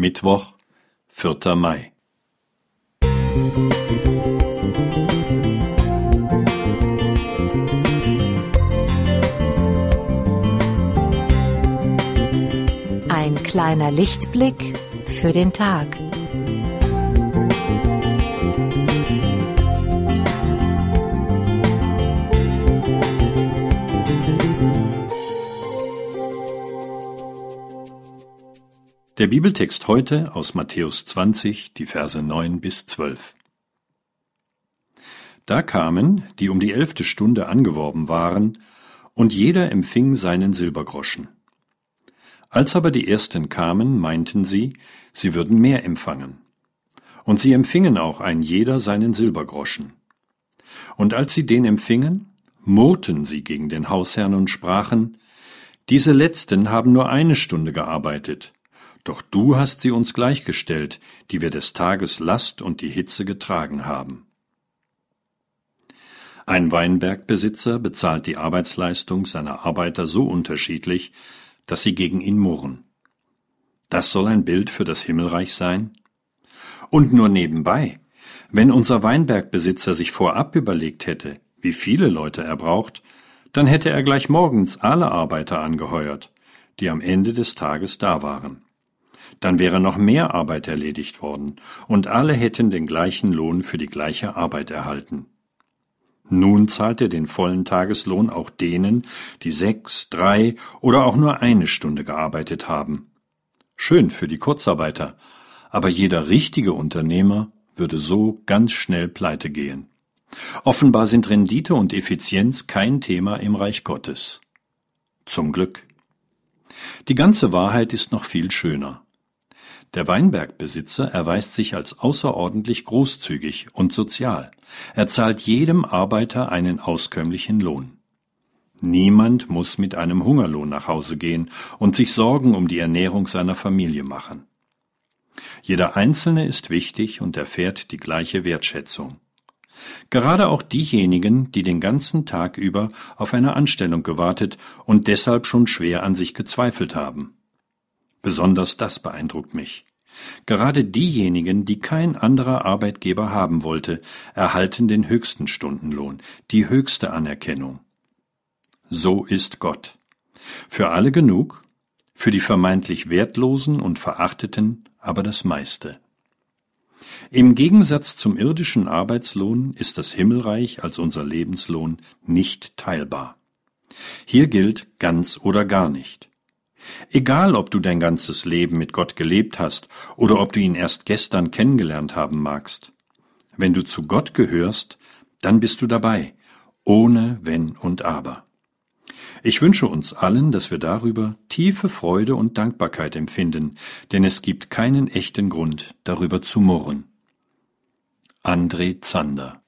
Mittwoch, 4. Mai. Ein kleiner Lichtblick für den Tag. Der Bibeltext heute aus Matthäus 20, die Verse 9 bis 12. Da kamen, die um die elfte Stunde angeworben waren, und jeder empfing seinen Silbergroschen. Als aber die ersten kamen, meinten sie, sie würden mehr empfangen. Und sie empfingen auch ein jeder seinen Silbergroschen. Und als sie den empfingen, murrten sie gegen den Hausherrn und sprachen, diese letzten haben nur eine Stunde gearbeitet, doch du hast sie uns gleichgestellt, die wir des Tages Last und die Hitze getragen haben. Ein Weinbergbesitzer bezahlt die Arbeitsleistung seiner Arbeiter so unterschiedlich, dass sie gegen ihn murren. Das soll ein Bild für das Himmelreich sein? Und nur nebenbei, wenn unser Weinbergbesitzer sich vorab überlegt hätte, wie viele Leute er braucht, dann hätte er gleich morgens alle Arbeiter angeheuert, die am Ende des Tages da waren. Dann wäre noch mehr Arbeit erledigt worden, und alle hätten den gleichen Lohn für die gleiche Arbeit erhalten. Nun zahlt er den vollen Tageslohn auch denen, die sechs, drei oder auch nur eine Stunde gearbeitet haben. Schön für die Kurzarbeiter, aber jeder richtige Unternehmer würde so ganz schnell pleite gehen. Offenbar sind Rendite und Effizienz kein Thema im Reich Gottes. Zum Glück. Die ganze Wahrheit ist noch viel schöner. Der Weinbergbesitzer erweist sich als außerordentlich großzügig und sozial. Er zahlt jedem Arbeiter einen auskömmlichen Lohn. Niemand muss mit einem Hungerlohn nach Hause gehen und sich Sorgen um die Ernährung seiner Familie machen. Jeder Einzelne ist wichtig und erfährt die gleiche Wertschätzung. Gerade auch diejenigen, die den ganzen Tag über auf eine Anstellung gewartet und deshalb schon schwer an sich gezweifelt haben. Besonders das beeindruckt mich. Gerade diejenigen, die kein anderer Arbeitgeber haben wollte, erhalten den höchsten Stundenlohn, die höchste Anerkennung. So ist Gott. Für alle genug, für die vermeintlich Wertlosen und Verachteten aber das meiste. Im Gegensatz zum irdischen Arbeitslohn ist das Himmelreich als unser Lebenslohn nicht teilbar. Hier gilt ganz oder gar nicht. Egal, ob du dein ganzes Leben mit Gott gelebt hast oder ob du ihn erst gestern kennengelernt haben magst. Wenn du zu Gott gehörst, dann bist du dabei, ohne Wenn und Aber. Ich wünsche uns allen, dass wir darüber tiefe Freude und Dankbarkeit empfinden, denn es gibt keinen echten Grund, darüber zu murren. André Zander